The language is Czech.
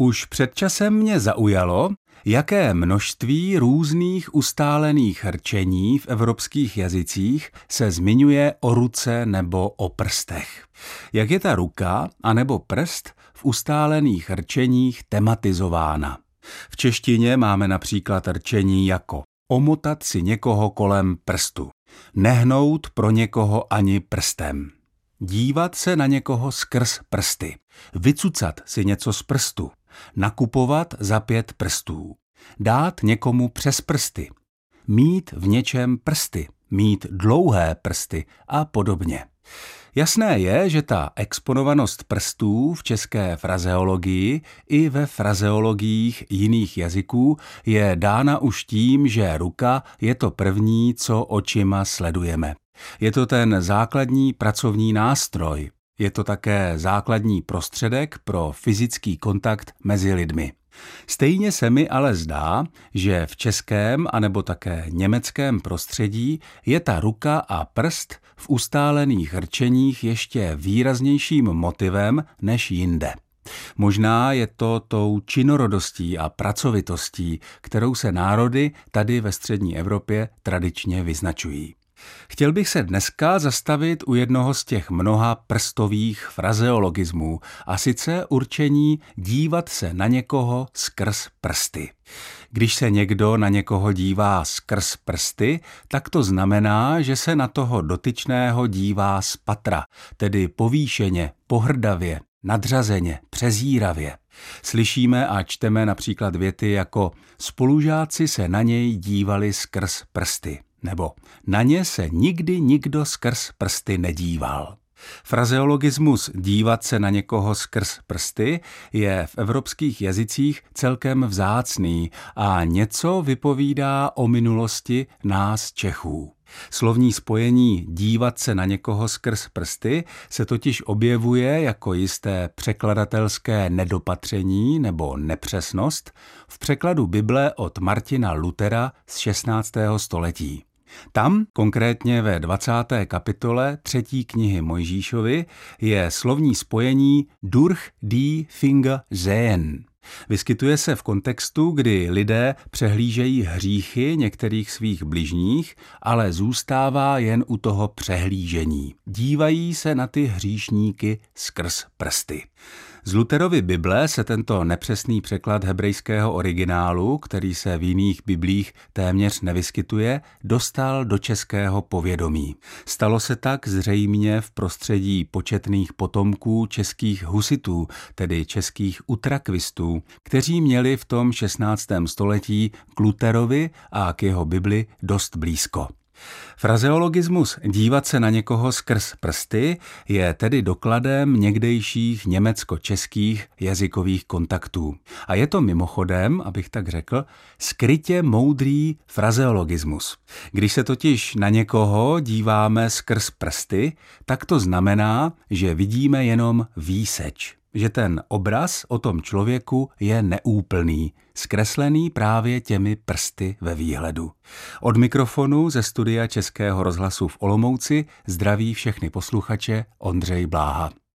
Už před časem mě zaujalo, jaké množství různých ustálených rčení v evropských jazycích se zmiňuje o ruce nebo o prstech. Jak je ta ruka anebo prst v ustálených rčeních tematizována. V češtině máme například rčení jako omotat si někoho kolem prstu, nehnout pro někoho ani prstem, dívat se na někoho skrz prsty, vycucat si něco z prstu, nakupovat za pět prstů, dát někomu přes prsty, mít v něčem prsty, mít dlouhé prsty a podobně. Jasné je, že ta exponovanost prstů v české frazeologii i ve frazeologiích jiných jazyků je dána už tím, že ruka je to první, co očima sledujeme. Je to ten základní pracovní nástroj, je to také základní prostředek pro fyzický kontakt mezi lidmi. Stejně se mi ale zdá, že v českém anebo také německém prostředí je ta ruka a prst v ustálených rčeních ještě výraznějším motivem než jinde. Možná je to tou činorodostí a pracovitostí, kterou se národy tady ve střední Evropě tradičně vyznačují. Chtěl bych se dneska zastavit u jednoho z těch mnoha prstových frazeologismů, a sice určení dívat se na někoho skrz prsty. Když se někdo na někoho dívá skrz prsty, tak to znamená, že se na toho dotyčného dívá z patra, tedy povýšeně, pohrdavě, nadřazeně, přezíravě. Slyšíme a čteme například věty jako spolužáci se na něj dívali skrz prsty nebo na ně se nikdy nikdo skrz prsty nedíval. Frazeologismus dívat se na někoho skrz prsty je v evropských jazycích celkem vzácný a něco vypovídá o minulosti nás Čechů. Slovní spojení dívat se na někoho skrz prsty se totiž objevuje jako jisté překladatelské nedopatření nebo nepřesnost v překladu Bible od Martina Lutera z 16. století. Tam, konkrétně ve 20. kapitole třetí knihy Mojžíšovi, je slovní spojení durch die Finger sehen. Vyskytuje se v kontextu, kdy lidé přehlížejí hříchy některých svých bližních, ale zůstává jen u toho přehlížení. Dívají se na ty hříšníky skrz prsty. Z Luterovy Bible se tento nepřesný překlad hebrejského originálu, který se v jiných biblích téměř nevyskytuje, dostal do českého povědomí. Stalo se tak zřejmě v prostředí početných potomků českých husitů, tedy českých utrakvistů, kteří měli v tom 16. století k Luterovi a k jeho Bibli dost blízko. Frazeologismus dívat se na někoho skrz prsty je tedy dokladem někdejších německo-českých jazykových kontaktů. A je to mimochodem, abych tak řekl, skrytě moudrý frazeologismus. Když se totiž na někoho díváme skrz prsty, tak to znamená, že vidíme jenom výseč že ten obraz o tom člověku je neúplný, zkreslený právě těmi prsty ve výhledu. Od mikrofonu ze studia Českého rozhlasu v Olomouci zdraví všechny posluchače Ondřej Bláha.